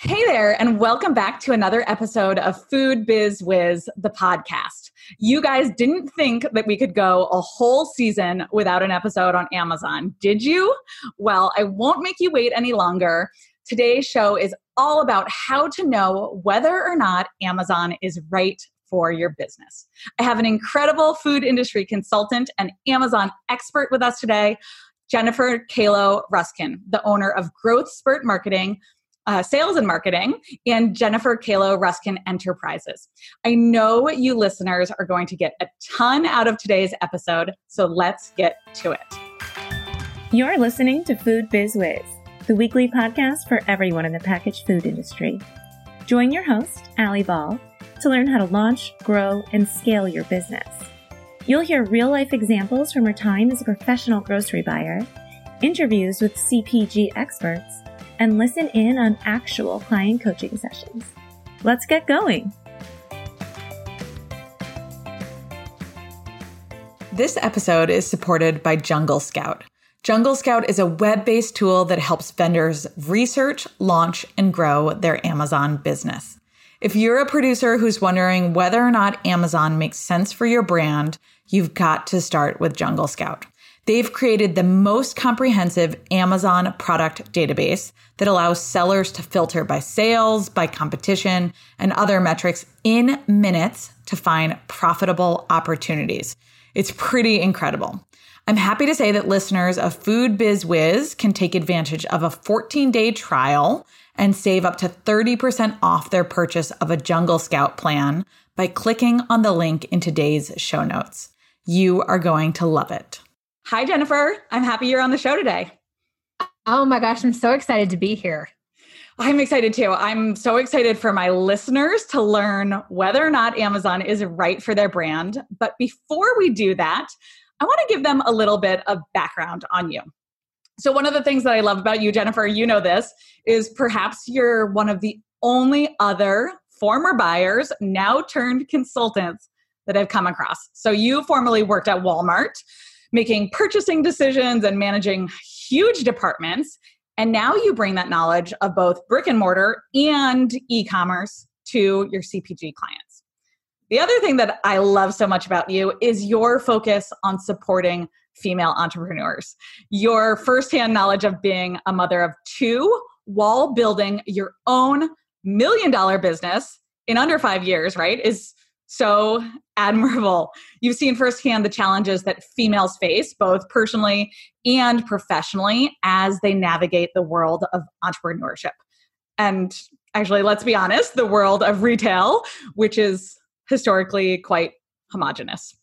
Hey there, and welcome back to another episode of Food Biz Wiz, the podcast. You guys didn't think that we could go a whole season without an episode on Amazon, did you? Well, I won't make you wait any longer. Today's show is all about how to know whether or not Amazon is right for your business. I have an incredible food industry consultant and Amazon expert with us today, Jennifer Kalo Ruskin, the owner of Growth Spurt Marketing uh, sales and marketing, and Jennifer Kalo Ruskin Enterprises. I know you listeners are going to get a ton out of today's episode, so let's get to it. You're listening to Food Biz Wiz, the weekly podcast for everyone in the packaged food industry. Join your host, Ali Ball, to learn how to launch, grow, and scale your business. You'll hear real life examples from her time as a professional grocery buyer, interviews with CPG experts, and listen in on actual client coaching sessions. Let's get going. This episode is supported by Jungle Scout. Jungle Scout is a web based tool that helps vendors research, launch, and grow their Amazon business. If you're a producer who's wondering whether or not Amazon makes sense for your brand, you've got to start with Jungle Scout. They've created the most comprehensive Amazon product database that allows sellers to filter by sales, by competition, and other metrics in minutes to find profitable opportunities. It's pretty incredible. I'm happy to say that listeners of Food Biz Wiz can take advantage of a 14 day trial and save up to 30% off their purchase of a Jungle Scout plan by clicking on the link in today's show notes. You are going to love it. Hi, Jennifer. I'm happy you're on the show today. Oh my gosh, I'm so excited to be here. I'm excited too. I'm so excited for my listeners to learn whether or not Amazon is right for their brand. But before we do that, I want to give them a little bit of background on you. So, one of the things that I love about you, Jennifer, you know this, is perhaps you're one of the only other former buyers, now turned consultants that I've come across. So, you formerly worked at Walmart making purchasing decisions and managing huge departments. And now you bring that knowledge of both brick and mortar and e commerce to your CPG clients. The other thing that I love so much about you is your focus on supporting female entrepreneurs. Your firsthand knowledge of being a mother of two while building your own million dollar business in under five years, right, is so admirable. You've seen firsthand the challenges that females face, both personally and professionally, as they navigate the world of entrepreneurship. And actually, let's be honest, the world of retail, which is historically quite homogenous.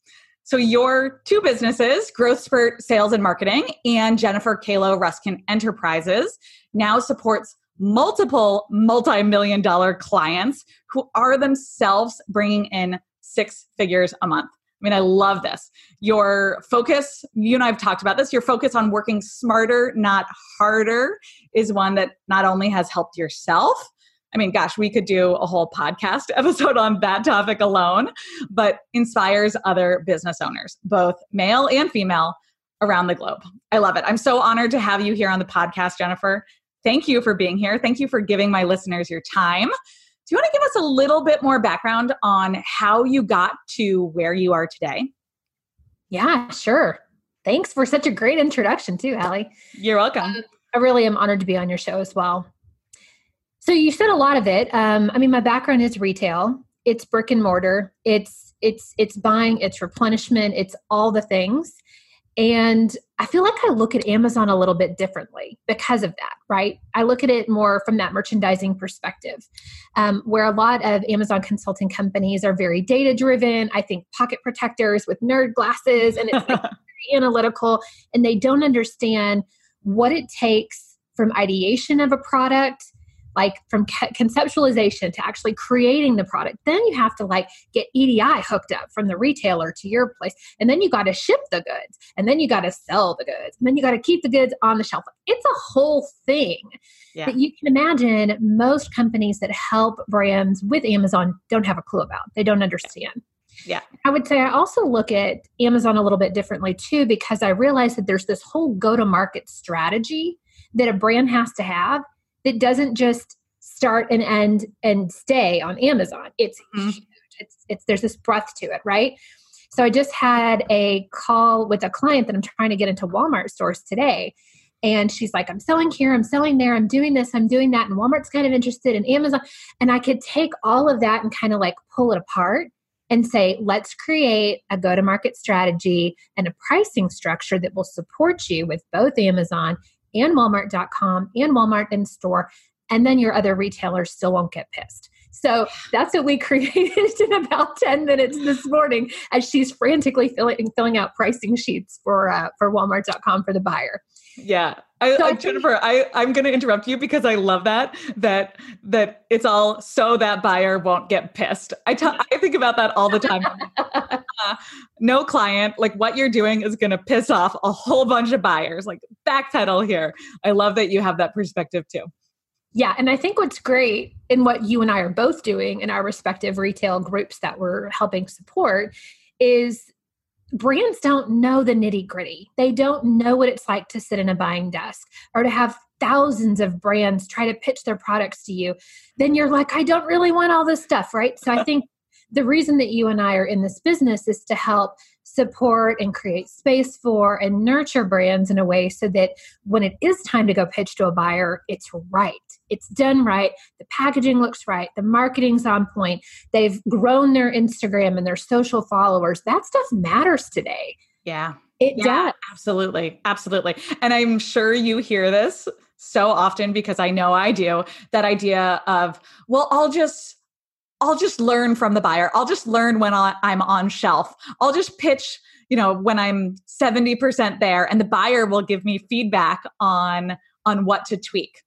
So, your two businesses, Growth Spurt Sales and Marketing and Jennifer Kalo Ruskin Enterprises, now supports multiple multi million dollar clients who are themselves bringing in six figures a month. I mean, I love this. Your focus, you and I have talked about this, your focus on working smarter, not harder, is one that not only has helped yourself. I mean, gosh, we could do a whole podcast episode on that topic alone, but inspires other business owners, both male and female, around the globe. I love it. I'm so honored to have you here on the podcast, Jennifer. Thank you for being here. Thank you for giving my listeners your time. Do you want to give us a little bit more background on how you got to where you are today? Yeah, sure. Thanks for such a great introduction, too, Allie. You're welcome. Uh, I really am honored to be on your show as well. So you said a lot of it. Um, I mean, my background is retail. It's brick and mortar. It's it's it's buying. It's replenishment. It's all the things. And I feel like I look at Amazon a little bit differently because of that, right? I look at it more from that merchandising perspective, um, where a lot of Amazon consulting companies are very data driven. I think pocket protectors with nerd glasses, and it's like very analytical, and they don't understand what it takes from ideation of a product like from conceptualization to actually creating the product then you have to like get edi hooked up from the retailer to your place and then you got to ship the goods and then you got to sell the goods and then you got to keep the goods on the shelf it's a whole thing yeah. that you can imagine most companies that help brands with amazon don't have a clue about they don't understand yeah. I would say I also look at Amazon a little bit differently too because I realize that there's this whole go to market strategy that a brand has to have that doesn't just start and end and stay on Amazon. It's mm-hmm. huge. It's it's there's this breadth to it, right? So I just had a call with a client that I'm trying to get into Walmart stores today. And she's like, I'm selling here, I'm selling there, I'm doing this, I'm doing that. And Walmart's kind of interested in Amazon. And I could take all of that and kind of like pull it apart and say, let's create a go to market strategy and a pricing structure that will support you with both Amazon and Walmart.com and Walmart in store. And then your other retailers still won't get pissed. So that's what we created in about 10 minutes this morning as she's frantically filling, filling out pricing sheets for, uh, for Walmart.com for the buyer. Yeah. I, so I, Jennifer, I, I'm going to interrupt you because I love that, that, that it's all so that buyer won't get pissed. I, I think about that all the time. uh, no client, like what you're doing is going to piss off a whole bunch of buyers, like backpedal here. I love that you have that perspective too. Yeah, and I think what's great in what you and I are both doing in our respective retail groups that we're helping support is brands don't know the nitty gritty. They don't know what it's like to sit in a buying desk or to have thousands of brands try to pitch their products to you. Then you're like, I don't really want all this stuff, right? So I think the reason that you and I are in this business is to help support and create space for and nurture brands in a way so that when it is time to go pitch to a buyer, it's right. It's done right. The packaging looks right. The marketing's on point. They've grown their Instagram and their social followers. That stuff matters today. Yeah. It yeah, does. Absolutely. Absolutely. And I'm sure you hear this so often because I know I do that idea of, well, I'll just I'll just learn from the buyer. I'll just learn when I'm on shelf. I'll just pitch, you know, when I'm 70% there and the buyer will give me feedback on on what to tweak.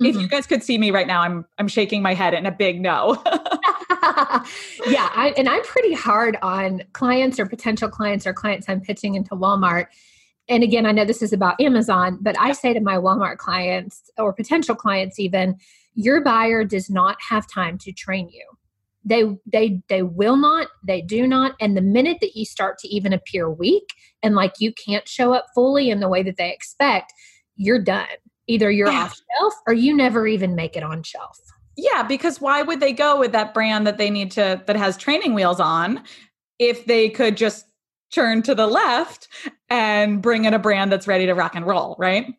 Mm-hmm. If you mm-hmm. guys could see me right now, I'm I'm shaking my head in a big no. yeah, I, and I'm pretty hard on clients or potential clients or clients I'm pitching into Walmart. And again, I know this is about Amazon, but I say to my Walmart clients or potential clients even, your buyer does not have time to train you. They they they will not they do not and the minute that you start to even appear weak and like you can't show up fully in the way that they expect you're done. Either you're yeah. off shelf or you never even make it on shelf. Yeah because why would they go with that brand that they need to that has training wheels on if they could just turn to the left and bring in a brand that's ready to rock and roll right?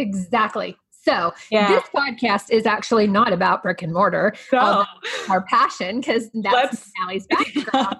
Exactly so yeah. this podcast is actually not about brick and mortar, no. our passion, because that's Allie's background.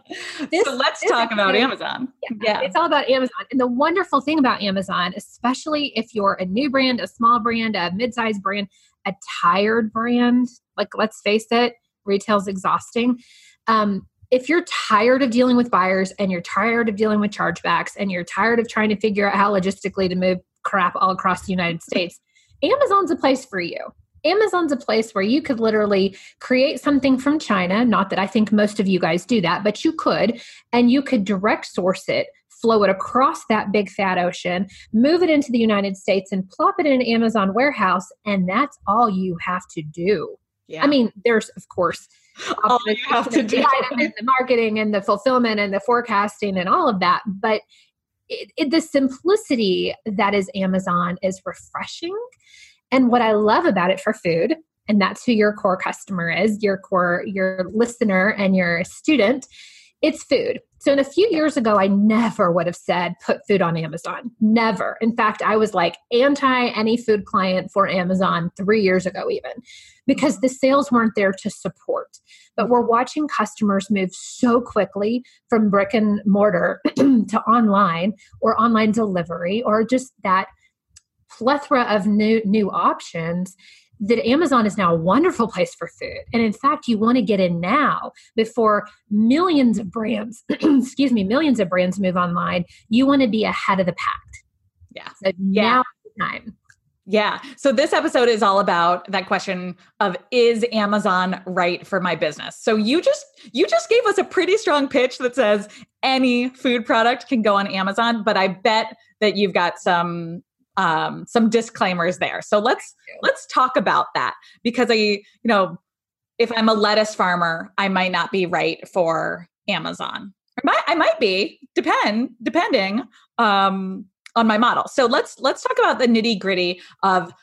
This, so let's talk about Amazon. Yeah, yeah, it's all about Amazon. And the wonderful thing about Amazon, especially if you're a new brand, a small brand, a mid-sized brand, a tired brand, like let's face it, retail's exhausting. Um, if you're tired of dealing with buyers and you're tired of dealing with chargebacks and you're tired of trying to figure out how logistically to move crap all across the United States, Amazon's a place for you. Amazon's a place where you could literally create something from China. Not that I think most of you guys do that, but you could, and you could direct source it, flow it across that big fat ocean, move it into the United States, and plop it in an Amazon warehouse. And that's all you have to do. Yeah. I mean, there's, of course, all you have to do. the marketing and the fulfillment and the forecasting and all of that. But it, it, the simplicity that is Amazon is refreshing. And what I love about it for food, and that's who your core customer is, your core, your listener and your student, it's food. So, in a few years ago, I never would have said put food on Amazon. Never. In fact, I was like anti any food client for Amazon three years ago, even because the sales weren't there to support. But we're watching customers move so quickly from brick and mortar to online or online delivery or just that plethora of new new options that Amazon is now a wonderful place for food. And in fact, you want to get in now before millions of brands, excuse me, millions of brands move online. You want to be ahead of the pack. Yeah. So yeah. now time. Yeah. So this episode is all about that question of is Amazon right for my business? So you just you just gave us a pretty strong pitch that says any food product can go on Amazon, but I bet that you've got some um, some disclaimers there. So let's let's talk about that because I, you know, if I'm a lettuce farmer, I might not be right for Amazon. I might, I might be, depend depending um, on my model. So let's let's talk about the nitty gritty of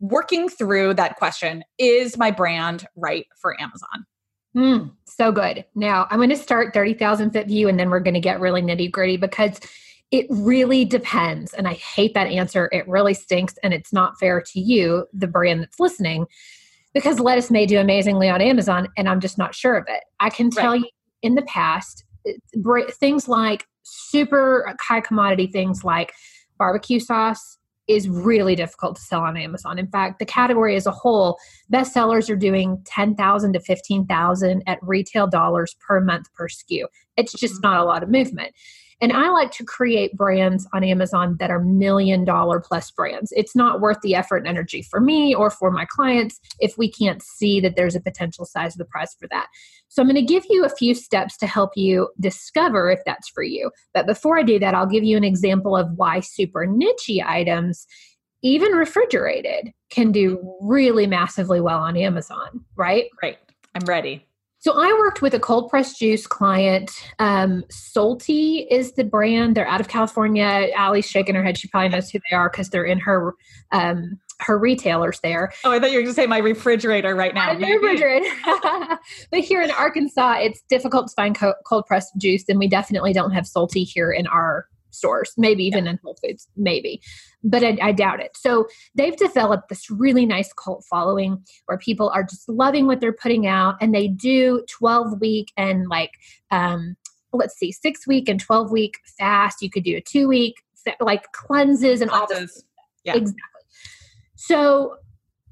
working through that question is my brand right for Amazon? Mm, so good. Now I'm going to start 30,000 foot view and then we're going to get really nitty gritty because it really depends. And I hate that answer. It really stinks and it's not fair to you, the brand that's listening, because lettuce may do amazingly on Amazon and I'm just not sure of it. I can tell right. you in the past, things like super high commodity things like barbecue sauce, is really difficult to sell on Amazon. In fact, the category as a whole, bestsellers are doing 10,000 to 15,000 at retail dollars per month per SKU. It's just mm-hmm. not a lot of movement. And I like to create brands on Amazon that are million dollar plus brands. It's not worth the effort and energy for me or for my clients if we can't see that there's a potential size of the price for that. So I'm going to give you a few steps to help you discover if that's for you. But before I do that, I'll give you an example of why super niche items even refrigerated can do mm-hmm. really massively well on Amazon, right? Right. I'm ready. So I worked with a cold pressed juice client. Um, Salty is the brand. They're out of California. Allie's shaking her head. She probably knows who they are because they're in her um, her retailers there. Oh, I thought you were going to say my refrigerator right now. My refrigerator. but here in Arkansas, it's difficult to find co- cold pressed juice, and we definitely don't have Salty here in our stores, maybe even yeah. in Whole Foods, maybe, but I, I, doubt it. So they've developed this really nice cult following where people are just loving what they're putting out, and they do 12 week and like, um, let's see, six week and 12 week fast. You could do a two week, like cleanses and cleanses. all this. Yeah. Exactly. So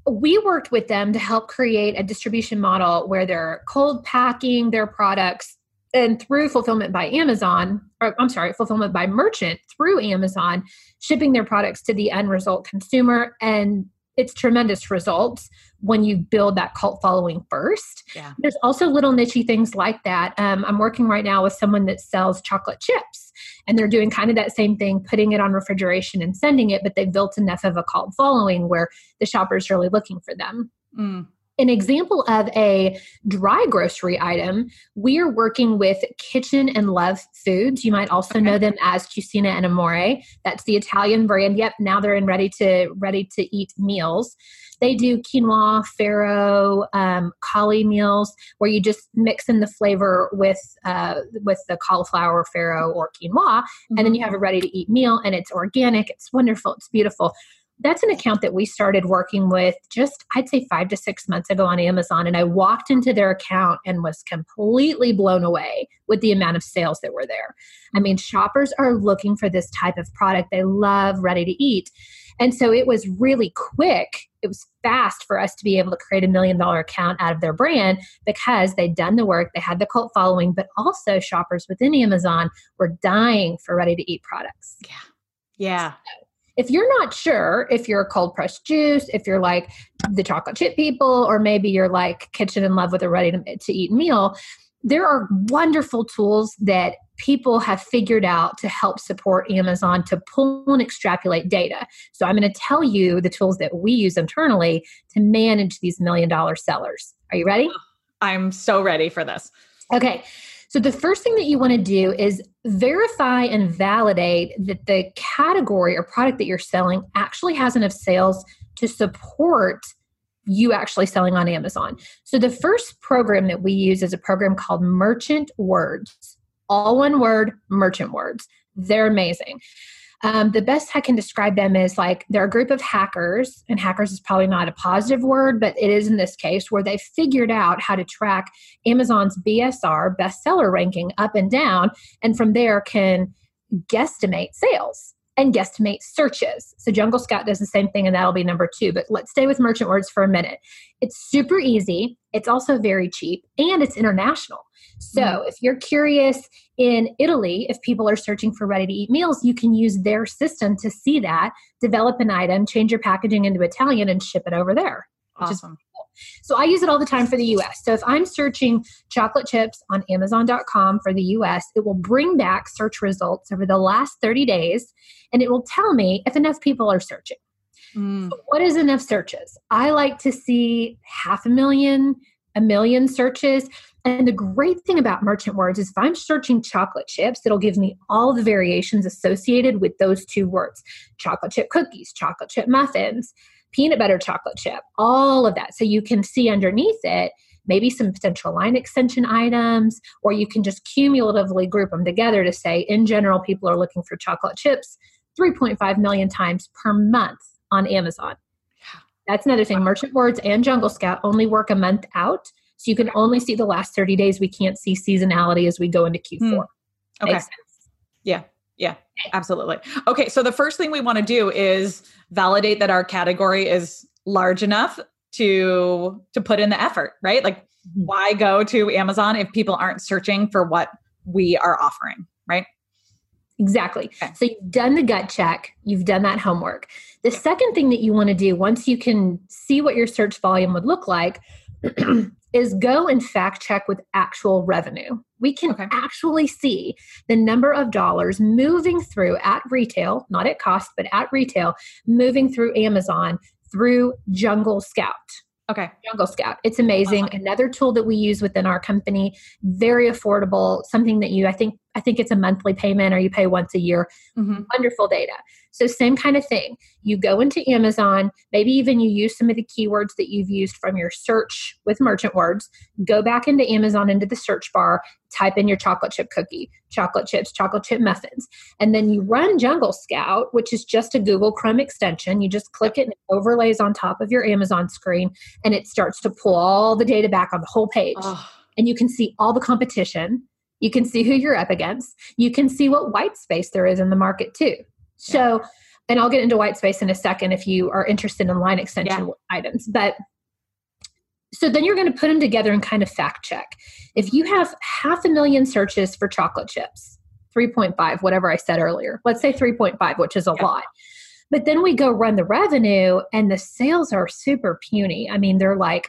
we worked with them to help create a distribution model where they're cold packing their products and through fulfillment by Amazon, or I'm sorry, fulfillment by merchant through Amazon, shipping their products to the end result consumer. And it's tremendous results when you build that cult following first. Yeah. There's also little nichey things like that. Um, I'm working right now with someone that sells chocolate chips, and they're doing kind of that same thing, putting it on refrigeration and sending it, but they've built enough of a cult following where the shopper's really looking for them. Mm an example of a dry grocery item, we are working with Kitchen and Love Foods. You might also okay. know them as Cucina and Amore. That's the Italian brand. Yep, now they're in ready to ready to eat meals. They do quinoa, farro, um, meals, where you just mix in the flavor with uh, with the cauliflower, farro, or quinoa, mm-hmm. and then mm-hmm. you have a ready to eat meal, and it's organic. It's wonderful. It's beautiful that's an account that we started working with just i'd say five to six months ago on amazon and i walked into their account and was completely blown away with the amount of sales that were there. I mean shoppers are looking for this type of product. They love ready to eat. And so it was really quick it was fast for us to be able to create a million dollar account out of their brand because they'd done the work they had the cult following but also shoppers within amazon were dying for ready to eat products. Yeah. Yeah. So, if you're not sure if you're a cold pressed juice, if you're like the chocolate chip people, or maybe you're like kitchen in love with a ready to, to eat meal, there are wonderful tools that people have figured out to help support Amazon to pull and extrapolate data. So I'm going to tell you the tools that we use internally to manage these million dollar sellers. Are you ready? I'm so ready for this. Okay. So the first thing that you want to do is verify and validate that the category or product that you're selling actually has enough sales to support you actually selling on Amazon. So the first program that we use is a program called Merchant Words. All one word, Merchant Words. They're amazing. Um, the best I can describe them is like they're a group of hackers, and hackers is probably not a positive word, but it is in this case where they figured out how to track Amazon's BSR bestseller ranking up and down, and from there can guesstimate sales and guesstimate searches. So Jungle Scout does the same thing, and that'll be number two. But let's stay with merchant words for a minute. It's super easy, it's also very cheap, and it's international. So mm-hmm. if you're curious in Italy, if people are searching for ready to eat meals, you can use their system to see that, develop an item, change your packaging into Italian, and ship it over there. Awesome. So I use it all the time for the US. So if I'm searching chocolate chips on Amazon.com for the US, it will bring back search results over the last 30 days and it will tell me if enough people are searching. Mm. So what is enough searches? I like to see half a million, a million searches. And the great thing about merchant words is if I'm searching chocolate chips, it'll give me all the variations associated with those two words chocolate chip cookies, chocolate chip muffins. Peanut butter chocolate chip, all of that. So you can see underneath it maybe some potential line extension items, or you can just cumulatively group them together to say, in general, people are looking for chocolate chips 3.5 million times per month on Amazon. That's another thing. Merchant Words and Jungle Scout only work a month out. So you can only see the last 30 days. We can't see seasonality as we go into Q4. Hmm. Okay. Yeah. Yeah, absolutely. Okay, so the first thing we want to do is validate that our category is large enough to to put in the effort, right? Like mm-hmm. why go to Amazon if people aren't searching for what we are offering, right? Exactly. Okay. So you've done the gut check, you've done that homework. The second thing that you want to do once you can see what your search volume would look like is go and fact check with actual revenue. We can okay. actually see the number of dollars moving through at retail, not at cost, but at retail, moving through Amazon through Jungle Scout. Okay. Jungle Scout. It's amazing. Uh-huh. Another tool that we use within our company, very affordable, something that you I think I think it's a monthly payment or you pay once a year. Mm-hmm. Wonderful data. So, same kind of thing. You go into Amazon, maybe even you use some of the keywords that you've used from your search with merchant words, go back into Amazon into the search bar, type in your chocolate chip cookie, chocolate chips, chocolate chip muffins, and then you run Jungle Scout, which is just a Google Chrome extension. You just click it and it overlays on top of your Amazon screen and it starts to pull all the data back on the whole page. Oh. And you can see all the competition you can see who you're up against. You can see what white space there is in the market too. So, and I'll get into white space in a second if you are interested in line extension yeah. items. But so then you're going to put them together and kind of fact check. If you have half a million searches for chocolate chips, 3.5, whatever I said earlier, let's say 3.5, which is a yeah. lot. But then we go run the revenue and the sales are super puny. I mean, they're like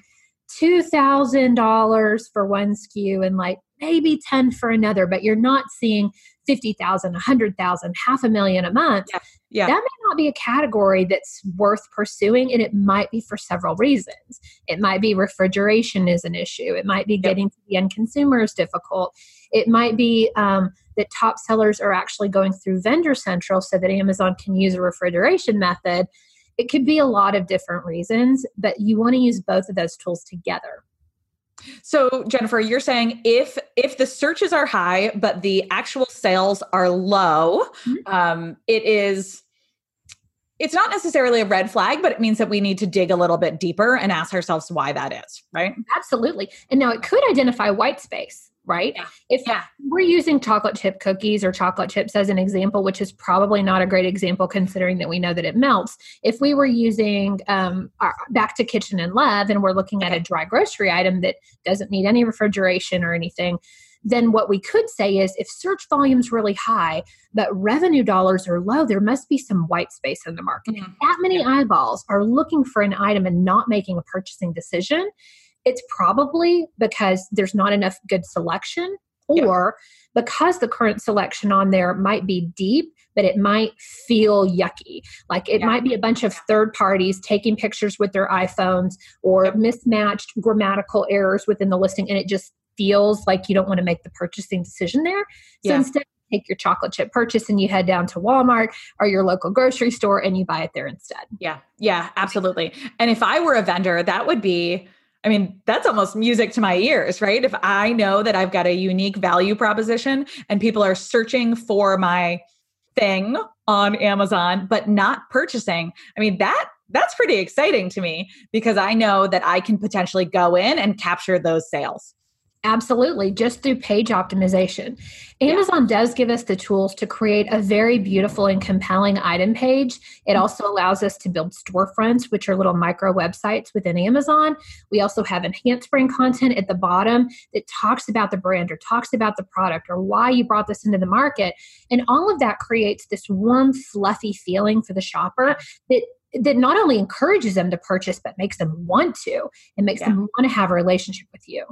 $2,000 for one SKU and like maybe 10 for another, but you're not seeing 50,000, 100,000, half a million a month. Yeah. yeah. That may not be a category that's worth pursuing, and it might be for several reasons. It might be refrigeration is an issue, it might be yep. getting to the end consumer is difficult. It might be um, that top sellers are actually going through Vendor Central so that Amazon can use a refrigeration method. It could be a lot of different reasons, but you want to use both of those tools together. So Jennifer, you're saying if if the searches are high but the actual sales are low, mm-hmm. um, it is it's not necessarily a red flag, but it means that we need to dig a little bit deeper and ask ourselves why that is, right? Absolutely. And now it could identify white space right? Yeah. If yeah. we're using chocolate chip cookies or chocolate chips as an example, which is probably not a great example considering that we know that it melts. If we were using um, our, back to kitchen and love and we're looking at a dry grocery item that doesn't need any refrigeration or anything, then what we could say is if search volume's really high but revenue dollars are low there must be some white space in the market mm-hmm. that many yeah. eyeballs are looking for an item and not making a purchasing decision it's probably because there's not enough good selection or yeah. because the current selection on there might be deep but it might feel yucky like it yeah. might be a bunch of third parties taking pictures with their iphones or mismatched grammatical errors within the listing and it just feels like you don't want to make the purchasing decision there so instead take your chocolate chip purchase and you head down to Walmart or your local grocery store and you buy it there instead. Yeah. Yeah, absolutely. And if I were a vendor, that would be I mean, that's almost music to my ears, right? If I know that I've got a unique value proposition and people are searching for my thing on Amazon but not purchasing, I mean, that that's pretty exciting to me because I know that I can potentially go in and capture those sales. Absolutely, just through page optimization. Amazon yeah. does give us the tools to create a very beautiful and compelling item page. It mm-hmm. also allows us to build storefronts, which are little micro websites within Amazon. We also have enhanced brand content at the bottom that talks about the brand or talks about the product or why you brought this into the market. And all of that creates this warm, fluffy feeling for the shopper that that not only encourages them to purchase but makes them want to and makes yeah. them want to have a relationship with you.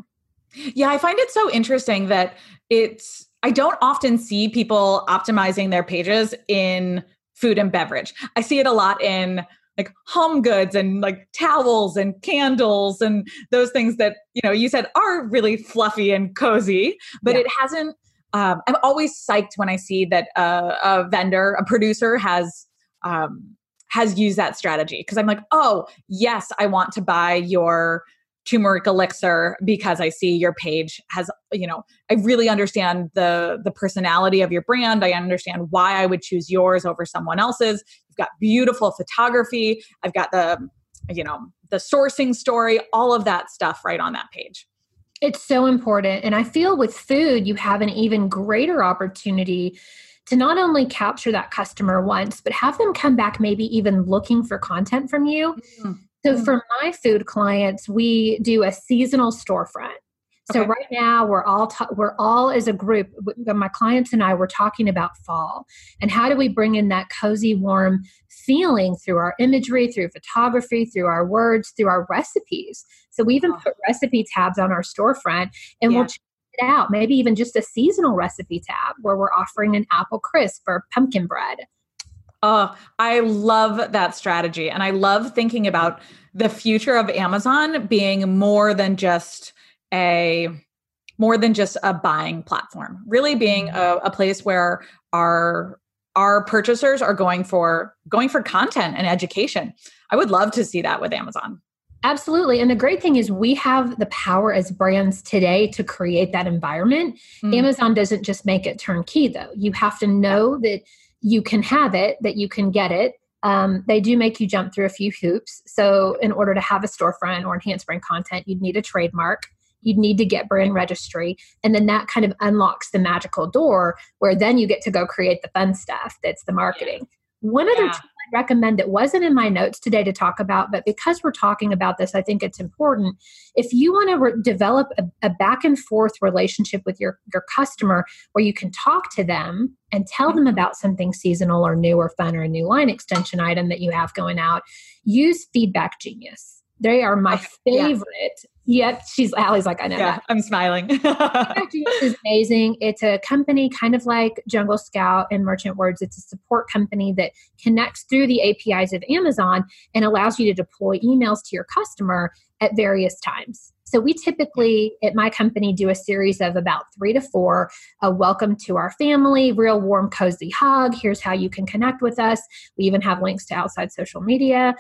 Yeah, I find it so interesting that it's, I don't often see people optimizing their pages in food and beverage. I see it a lot in like home goods and like towels and candles and those things that, you know, you said are really fluffy and cozy, but yeah. it hasn't. Um, I'm always psyched when I see that uh, a vendor, a producer has um, has used that strategy because I'm like, oh, yes, I want to buy your turmeric elixir because I see your page has, you know, I really understand the the personality of your brand. I understand why I would choose yours over someone else's. You've got beautiful photography. I've got the, you know, the sourcing story, all of that stuff right on that page. It's so important. And I feel with food, you have an even greater opportunity to not only capture that customer once, but have them come back maybe even looking for content from you. Mm-hmm. So mm. for my food clients, we do a seasonal storefront. So okay. right now we're all ta- we're all as a group. My clients and I were talking about fall and how do we bring in that cozy, warm feeling through our imagery, through photography, through our words, through our recipes. So we even oh. put recipe tabs on our storefront, and yeah. we'll check it out. Maybe even just a seasonal recipe tab where we're offering an apple crisp or pumpkin bread. Oh, I love that strategy. And I love thinking about the future of Amazon being more than just a more than just a buying platform really being mm-hmm. a, a, place where our our purchasers are going for going for content and education i would love to see that with amazon absolutely and the great thing is we have the power as brands today to create that environment mm. amazon doesn't just make it turnkey though you have to know that you can have it that you can get it um, they do make you jump through a few hoops so in order to have a storefront or enhance brand content you'd need a trademark you'd need to get brand registry. And then that kind of unlocks the magical door where then you get to go create the fun stuff that's the marketing. One other yeah. Recommend that wasn't in my notes today to talk about, but because we're talking about this, I think it's important. If you want to re- develop a, a, back and forth relationship with your, your customer where you can talk to them and tell them about something seasonal or new or fun or a new line extension item that you have going out, use Feedback Genius. They are my okay. favorite. Yep, she's Allie's like I know yeah, that. I'm smiling. is amazing. It's a company kind of like Jungle Scout and Merchant Words. It's a support company that connects through the APIs of Amazon and allows you to deploy emails to your customer at various times. So we typically at my company do a series of about three to four. A welcome to our family, real warm, cozy hug. Here's how you can connect with us. We even have links to outside social media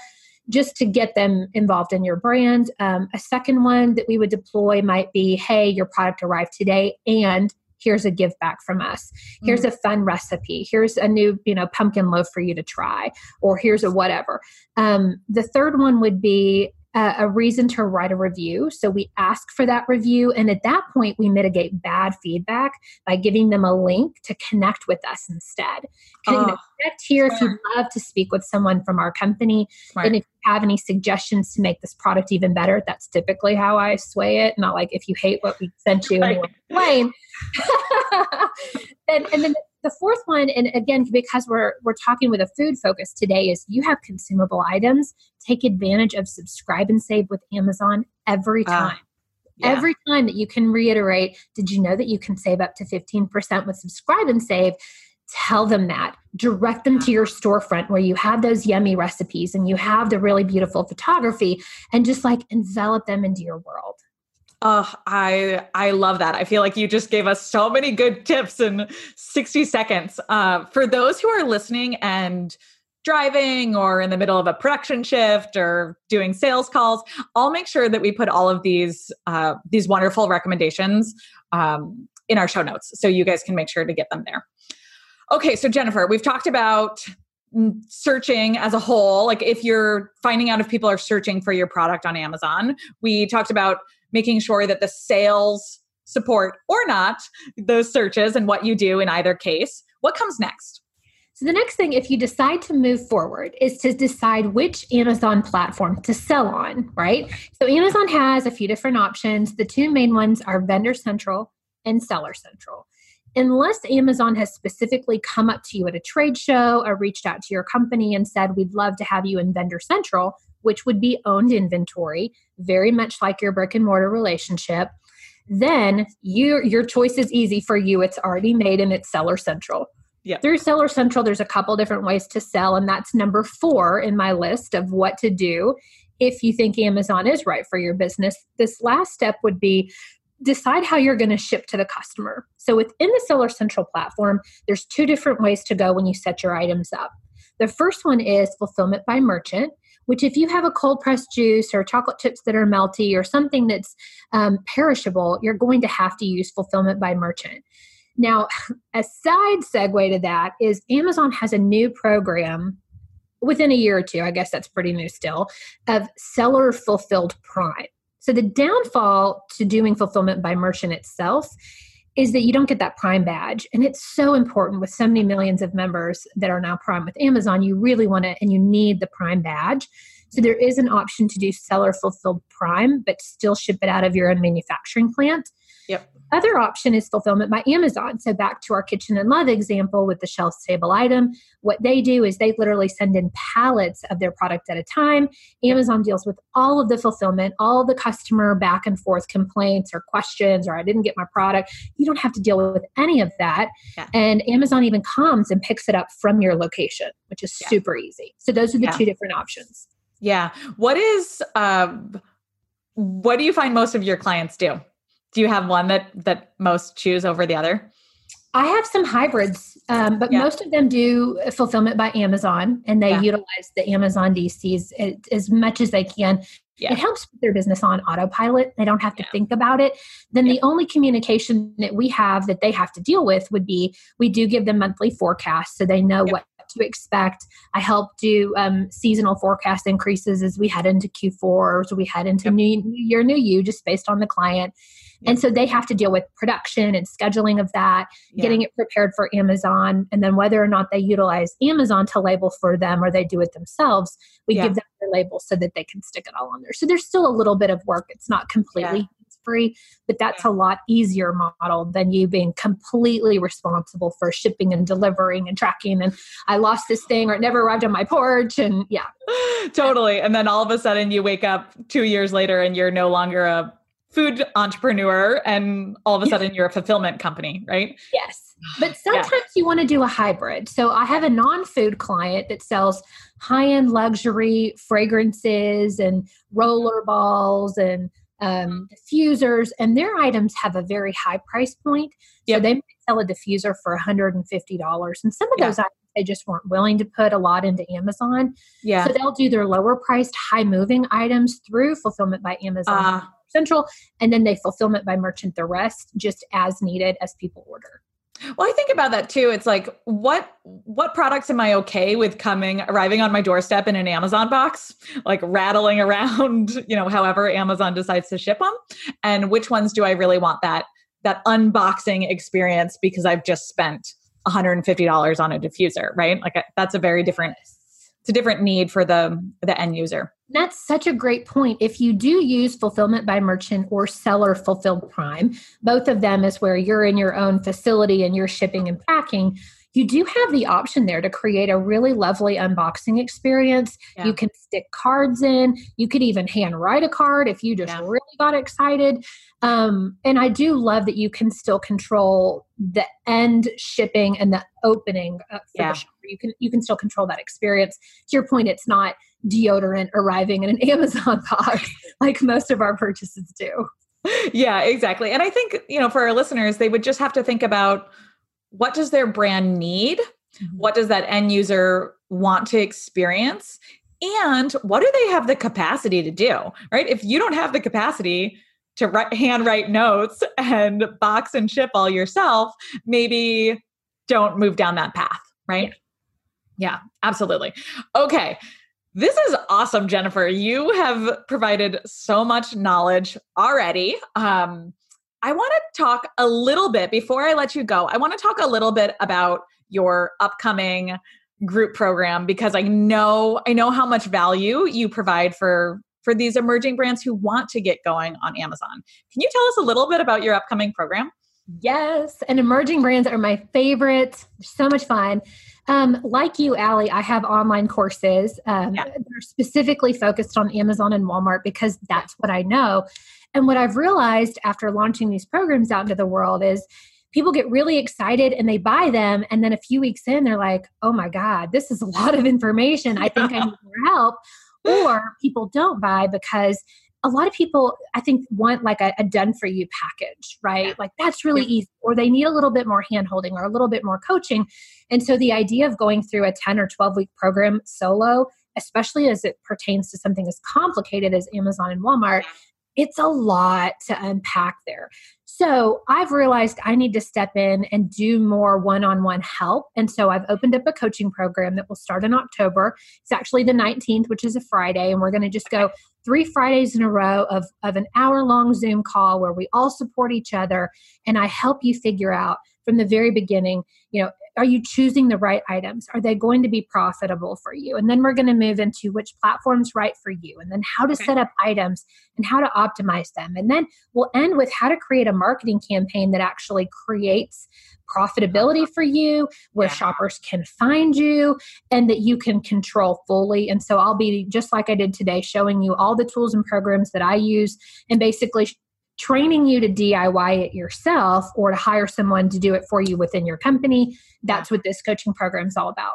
just to get them involved in your brand. Um, a second one that we would deploy might be hey, your product arrived today and here's a give back from us here's mm. a fun recipe here's a new you know pumpkin loaf for you to try or here's a whatever um, the third one would be uh, a reason to write a review. So we ask for that review. And at that point, we mitigate bad feedback by giving them a link to connect with us instead. oh, connect here smart. if you'd love to speak with someone from our company. Smart. And if you have any suggestions to make this product even better, that's typically how I sway it. Not like if you hate what we sent you right. and you want to complain. and, and then the fourth one and again because we're we're talking with a food focus today is you have consumable items. Take advantage of subscribe and save with amazon every ah, time. uh, yeah. every time that you can reiterate did you know that you can save up to 15% with subscribe and save? Tell them that. Direct them to your storefront where you have those yummy recipes and you have the really beautiful photography and just like envelop them into your world Oh, I I love that. I feel like you just gave us so many good tips in 60 seconds. Uh, for those who are listening and driving or in the middle of a production shift or doing sales calls, I'll make sure that we put all of these uh, these wonderful recommendations um, in our show notes, so you guys can make sure to get them there. Okay, so Jennifer, we've talked about searching as a whole like if you're finding out if people are searching for your product on amazon we talked about making sure that the sales support or not those searches and what you do in either case. What comes next? So, the next thing, if you decide to move forward, is to decide which Amazon platform to sell on, right? So, Amazon has a few different options. The two main ones are Vendor Central and Seller Central. Unless Amazon has specifically come up to you at a trade show or reached out to your company and said, We'd love to have you in Vendor Central, which would be owned inventory, very much like your brick and mortar relationship, then you, your choice is easy for you. It's already made and it's Seller Central. Through Seller Central, there's a couple different ways to sell, and that's number four in my list of what to do if you think Amazon is right for your business. This last step would be decide how you're going to ship to the customer. So within the Seller Central platform, there's two different ways to go when you set your items up. The first one is fulfillment by merchant, which if you have a cold pressed juice or chocolate chips that are melty or something that's um, perishable, you're going to have to use fulfillment by merchant. Now, a side segue to that is Amazon has a new program within a year or two, I guess that's pretty new still, of seller fulfilled prime. So the downfall to doing fulfillment by merchant itself is that you don't get that prime badge. And it's so important with so many millions of members that are now prime with amazon you really want to and you need the prime badge. So there is an option to do seller fulfilled prime but still ship it out of your own manufacturing plant Yep. Other option is fulfillment by Amazon. So back to our kitchen and love example with the shelf stable item, what they do is they literally send in pallets of their product at a time. Amazon deals with all of the fulfillment, all the customer back and forth complaints or questions or I didn't get my product. You don't have to deal with any of that. Yeah. And Amazon even comes and picks it up from your location, which is yeah. super easy. So those are the yeah. two different options. Yeah. What is um what do you find most of your clients do? Do you have one that that most choose over the other i have some hybrids um, but yeah. most of them do fulfillment by amazon and they yeah. utilize the amazon dcs as much as they can yeah. it helps put their business on autopilot they don't have to think about it then the only communication that we have that they have to deal with would be we do give them monthly forecasts so they know what to expect. I help do um, seasonal forecast increases as we head into Q4, so we head into yep. new, new year, new you, just based on the client. And so they have to deal with production and scheduling of that, yeah. getting it prepared for Amazon, and then whether or not they utilize Amazon to label for them or they do it themselves, we yeah. give them their label so that they can stick it all on there. So there's still a little bit of work. It's not completely free, but that's a lot easier model than you being completely responsible for shipping and delivering and tracking. And I lost this thing or it never arrived on my porch. And yeah. totally. And then all of a sudden you wake up two years later and you're no longer a food entrepreneur and all of a sudden you're a fulfillment company, right? Yes. But sometimes yeah. you want to do a hybrid. So I have a non food client that sells high end luxury fragrances and roller balls and um, diffusers, and their items have a very high price point. So yep. they might sell a diffuser for $150. And some of those items they just weren't willing to put a lot into Amazon. Yeah. So they'll do their lower priced, high moving items through fulfillment by Amazon uh, Central, and then they fulfillment by merchant the rest just as needed as people order. Well, I think about that too. It's like what what products am I okay with coming arriving on my doorstep in an Amazon box, like rattling around, you know, however Amazon decides to ship them, and which ones do I really want that that unboxing experience because I've just spent $150 on a diffuser, right? Like that's a very different it's a different need for the the end user. That's such a great point. If you do use fulfillment by merchant or seller fulfilled prime, both of them is where you're in your own facility and you're shipping and packing, you do have the option there to create a really lovely unboxing experience. Yeah. You can stick cards in. You could even hand write a card if you just yeah. really got excited. Um, and I do love that you can still control the end shipping and the opening uh, for yeah. the. You can you can still control that experience. To your point, it's not deodorant arriving in an Amazon box like most of our purchases do. Yeah, exactly. And I think, you know, for our listeners, they would just have to think about what does their brand need? Mm-hmm. What does that end user want to experience? And what do they have the capacity to do? Right? If you don't have the capacity to write, hand write notes and box and ship all yourself, maybe don't move down that path, right? Yeah, yeah absolutely. Okay. This is awesome, Jennifer. You have provided so much knowledge already. Um, I want to talk a little bit before I let you go. I want to talk a little bit about your upcoming group program because I know I know how much value you provide for for these emerging brands who want to get going on Amazon. Can you tell us a little bit about your upcoming program? Yes, and emerging brands are my favorite. so much fun. Um, like you, Allie, I have online courses um, yeah. that are specifically focused on Amazon and Walmart because that's what I know. And what I've realized after launching these programs out into the world is people get really excited and they buy them. And then a few weeks in, they're like, oh my God, this is a lot of information. I think I need more help. Or people don't buy because a lot of people i think want like a, a done for you package right yeah. like that's really yeah. easy or they need a little bit more hand holding or a little bit more coaching and so the idea of going through a 10 or 12 week program solo especially as it pertains to something as complicated as amazon and walmart it's a lot to unpack there. So I've realized I need to step in and do more one on one help. And so I've opened up a coaching program that will start in October. It's actually the 19th, which is a Friday. And we're going to just go three Fridays in a row of, of an hour long Zoom call where we all support each other. And I help you figure out from the very beginning, you know, are you choosing the right items? Are they going to be profitable for you? And then we're going to move into which platform's right for you, and then how to okay. set up items and how to optimize them. And then we'll end with how to create a marketing campaign that actually creates profitability for you, where yeah. shoppers can find you, and that you can control fully. And so I'll be just like I did today, showing you all the tools and programs that I use and basically training you to DIY it yourself or to hire someone to do it for you within your company. That's what this coaching program is all about.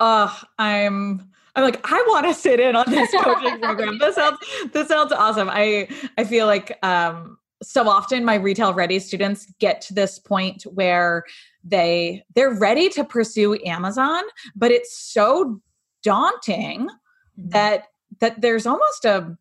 Oh, I'm I'm like, I want to sit in on this coaching program. This sounds this sounds awesome. I I feel like um so often my retail ready students get to this point where they they're ready to pursue Amazon, but it's so daunting mm-hmm. that that there's almost a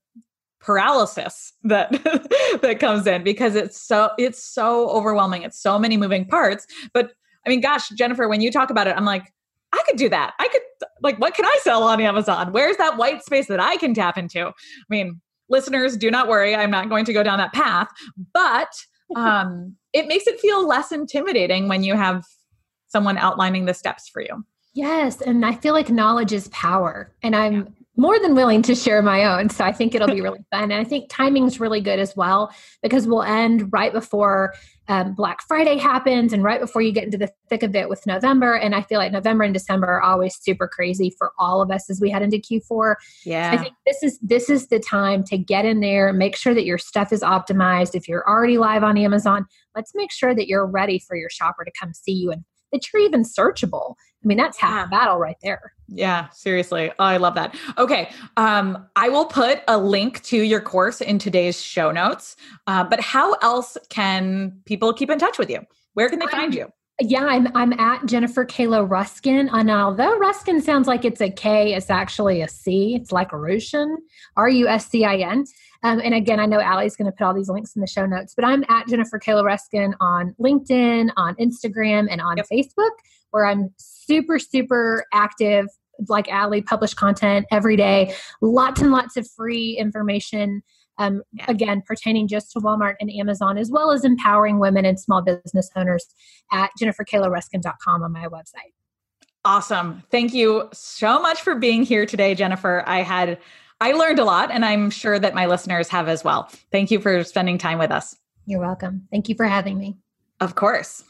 paralysis that that comes in because it's so it's so overwhelming. It's so many moving parts. But i mean gosh jennifer when you talk about it i'm like i could do that. I could like what can i sell on amazon? Where's that white space that i can tap into? I mean listeners do not worry. I'm not going to go down that path. But um it makes it feel less intimidating when you have someone outlining the steps for you. Yes, and I feel like knowledge is power. And I'm more than willing to share my own. So I think it'll be really fun. And I think timing's really good as well because we'll end right before um, Black Friday happens and right before you get into the thick of it with November. And I feel like November and December are always super crazy for all of us as we head into Q4. Yeah. So I think this is this is the time to get in there, make sure that your stuff is optimized. If you're already live on Amazon, let's make sure that you're ready for your shopper to come see you and that you're even searchable. I mean, that's half the battle right there. Yeah, seriously. Oh, I love that. Okay. Um, I will put a link to your course in today's show notes. Uh, but how else can people keep in touch with you? Where can they find you? Yeah, I'm I'm at Jennifer Kayla Ruscin. And although Ruscin sounds like it's a K, it's actually a C. It's like Russian, R U S C I N. Um, and again, I know Allie's going to put all these links in the show notes, but I'm at Jennifer Kayla Ruscin on LinkedIn, on Instagram, and on yep. Facebook, where I'm super, super active. Like Allie, publish content every day, lots and lots of free information um, yeah. again, pertaining just to Walmart and Amazon, as well as empowering women and small business owners at jenniferkaylaruscin.com on my website. Awesome. Thank you so much for being here today, Jennifer. I had I learned a lot and I'm sure that my listeners have as well. Thank you for spending time with us. You're welcome. Thank you for having me. Of course.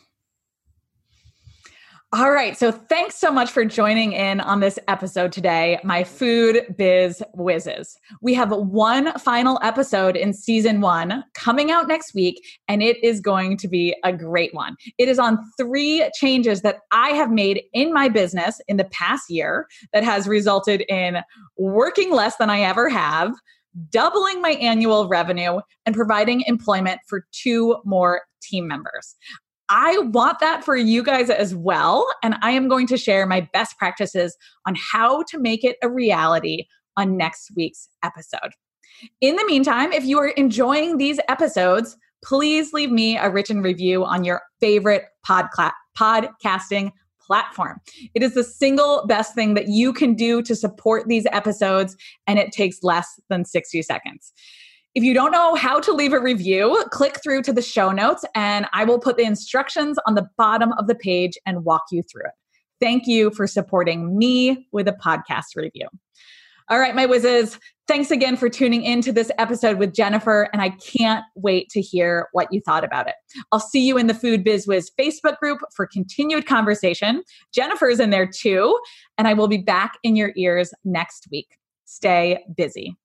All right. So thanks so much for joining in on this episode today, my food biz whizzes. We have one final episode in season one coming out next week, and it is going to be a great one. It is on three changes that I have made in my business in the past year that has resulted in working less than I ever have, doubling my annual revenue, and providing employment for two more team members. I want that for you guys as well. And I am going to share my best practices on how to make it a reality on next week's episode. In the meantime, if you are enjoying these episodes, please leave me a written review on your favorite podcla- podcasting platform. It is the single best thing that you can do to support these episodes, and it takes less than 60 seconds. If you don't know how to leave a review, click through to the show notes and I will put the instructions on the bottom of the page and walk you through it. Thank you for supporting me with a podcast review. All right, my whizzes, thanks again for tuning in to this episode with Jennifer, and I can't wait to hear what you thought about it. I'll see you in the Food Biz Wiz Facebook group for continued conversation. Jennifer's in there too, and I will be back in your ears next week. Stay busy.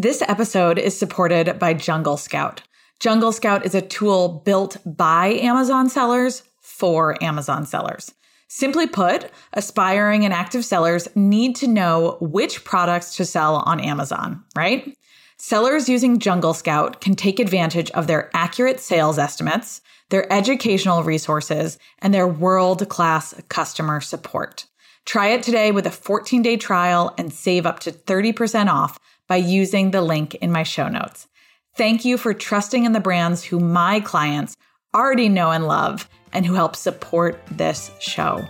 This episode is supported by Jungle Scout. Jungle Scout is a tool built by Amazon sellers for Amazon sellers. Simply put, aspiring and active sellers need to know which products to sell on Amazon, right? Sellers using Jungle Scout can take advantage of their accurate sales estimates, their educational resources, and their world class customer support. Try it today with a 14 day trial and save up to 30% off by using the link in my show notes. Thank you for trusting in the brands who my clients already know and love and who help support this show.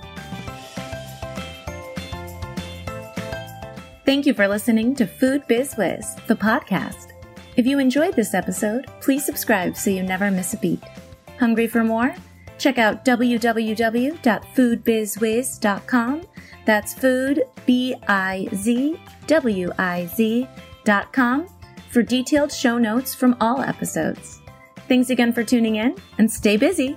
Thank you for listening to Food Biz Wiz, the podcast. If you enjoyed this episode, please subscribe so you never miss a beat. Hungry for more? Check out www.foodbizwiz.com. That's food, B I Z W I For detailed show notes from all episodes. Thanks again for tuning in and stay busy.